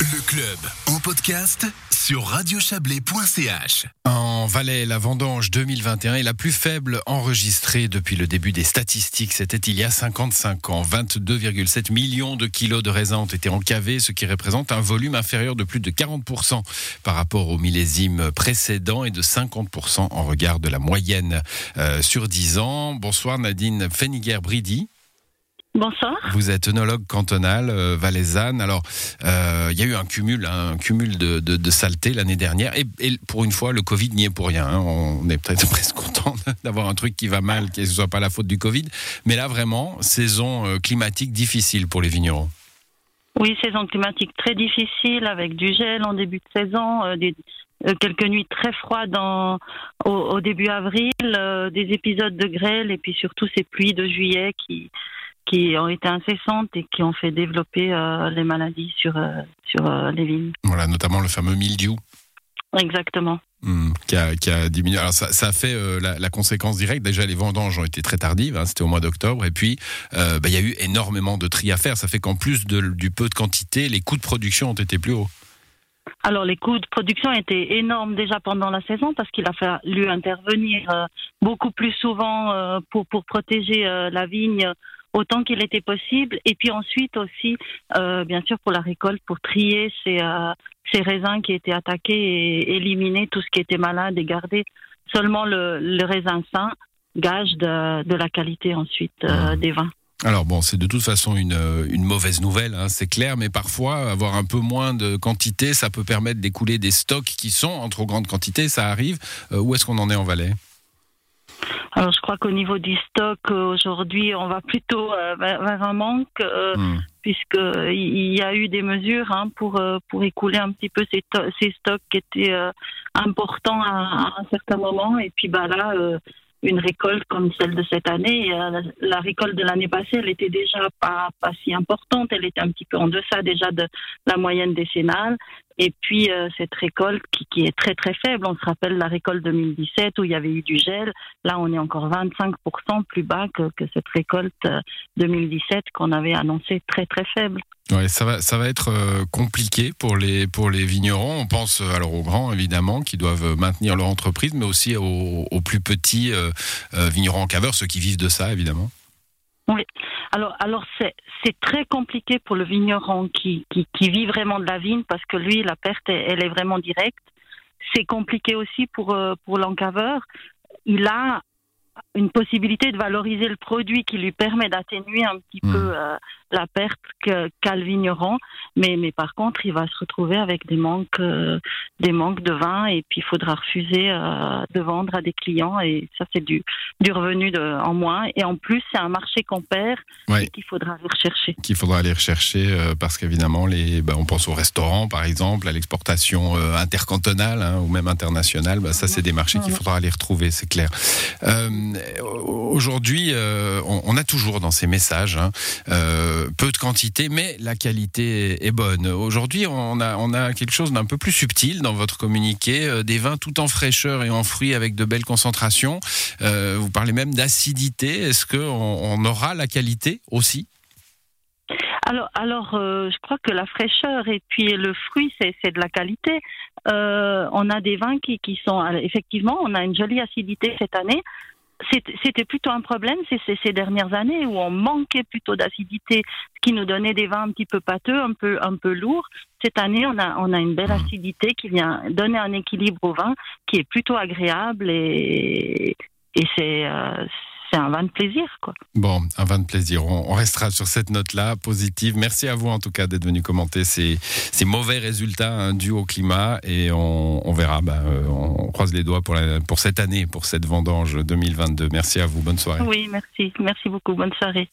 Le club en podcast sur radiochablais.ch. En Valais, la vendange 2021 est la plus faible enregistrée depuis le début des statistiques. C'était il y a 55 ans. 22,7 millions de kilos de raisins ont été encavés, ce qui représente un volume inférieur de plus de 40% par rapport au millésime précédent et de 50% en regard de la moyenne euh, sur 10 ans. Bonsoir Nadine Feniger-Bridi. Bonsoir. Vous êtes œnologue cantonal euh, valaisanne. Alors, euh, il y a eu un cumul, hein, un cumul de, de, de saleté l'année dernière. Et, et, pour une fois, le Covid n'y est pour rien. Hein. On est peut-être presque content d'avoir un truc qui va mal, que ce soit pas la faute du Covid. Mais là, vraiment, saison euh, climatique difficile pour les vignerons. Oui, saison climatique très difficile avec du gel en début de saison, euh, des, quelques nuits très froides en, au, au, début avril, des épisodes de grêle et puis surtout ces pluies de juillet qui qui ont été incessantes et qui ont fait développer euh, les maladies sur, euh, sur euh, les vignes. Voilà, notamment le fameux mildiou. Exactement. Mmh, qui, a, qui, a, diminué. Alors ça, ça a fait euh, la, la, conséquence directe. Déjà, les vendanges ont été très tardives, hein, c'était au mois d'octobre, et puis euh, bah, il y a eu énormément de tri à faire. Ça fait qu'en plus de, du peu de quantité, les coûts de production ont été plus hauts. Alors les coûts de production étaient énormes déjà pendant la saison parce qu'il a fallu intervenir euh, beaucoup plus souvent pour, pour protéger la vigne autant qu'il était possible. Et puis ensuite aussi, euh, bien sûr, pour la récolte, pour trier ces, euh, ces raisins qui étaient attaqués et éliminer tout ce qui était malade et garder seulement le, le raisin sain, gage de, de la qualité ensuite euh, des vins. Alors bon, c'est de toute façon une, une mauvaise nouvelle, hein, c'est clair, mais parfois avoir un peu moins de quantité, ça peut permettre d'écouler des stocks qui sont en trop grande quantité, ça arrive. Où est-ce qu'on en est en Valais? Alors, je crois qu'au niveau du stock, aujourd'hui, on va plutôt euh, vers un manque, euh, mmh. puisqu'il y a eu des mesures hein, pour, euh, pour écouler un petit peu ces, ces stocks qui étaient euh, importants à, à, un certain moment. Et puis, bah, là, euh, une récolte comme celle de cette année, la, la récolte de l'année passée, elle était déjà pas, pas si importante, elle était un petit peu en deçà déjà de la moyenne décennale. Et puis euh, cette récolte qui, qui, est très très faible, on se rappelle la récolte 2017 où il y avait eu du gel, là on est encore 25% plus bas que, que cette récolte 2017 qu'on avait annoncée très très faible. Ouais, ça va, ça va être euh, compliqué pour les pour les vignerons. On pense euh, alors aux grands évidemment qui doivent maintenir leur entreprise, mais aussi aux, aux plus petits euh, vignerons en caveur, ceux qui vivent de ça évidemment. Oui. Alors, alors c'est c'est très compliqué pour le vigneron qui, qui qui vit vraiment de la vigne parce que lui la perte elle est vraiment directe. C'est compliqué aussi pour pour l'encaveur. Il a une possibilité de valoriser le produit qui lui permet d'atténuer un petit mmh. peu euh, la perte qu'a qu le vigneron, mais, mais par contre, il va se retrouver avec des manques, euh, des manques de vin et puis il faudra refuser euh, de vendre à des clients et ça, c'est du, du revenu de, en moins. Et en plus, c'est un marché qu'on perd ouais. et qu'il faudra aller rechercher. Qu'il faudra aller rechercher parce qu'évidemment, les, bah, on pense au restaurant, par exemple, à l'exportation intercantonale hein, ou même internationale. Bah, ça, c'est des marchés qu'il faudra aller retrouver, c'est clair. Aujourd'hui, on, on, a toujours dans ces messages hein, peu de quantité, mais la qualité est bonne. Aujourd'hui, on a, quelque chose d'un peu plus subtil dans votre communiqué, euh, des vins tout en fraîcheur et en fruits avec de belles concentrations. Euh, vous parlez même d'acidité. Est-ce qu'on on aura la qualité aussi? Alors, euh, je crois que la fraîcheur et puis le fruit, c'est de la qualité. Euh, on a des vins qui sont effectivement, on a une jolie acidité cette année c'était plutôt un problème ces, ces, dernières années où on manquait plutôt d'acidité, ce qui nous donnait des vins un petit peu pâteux, un peu, un peu lourds. Cette année, on a, on a une belle mmh. acidité qui vient donner un équilibre au vin qui est plutôt agréable et, et c'est euh, c'est un vin de plaisir. Quoi. Bon, un vin de plaisir. On, on restera sur cette note-là, positive. Merci à vous en tout cas d'être venu commenter ces, ces mauvais résultats hein, dus au climat et on, on verra. Bah, on croise les doigts pour, la, pour cette année, pour cette vendange 2022. Merci à vous. Bonne soirée. Oui, merci. Merci beaucoup. Bonne soirée.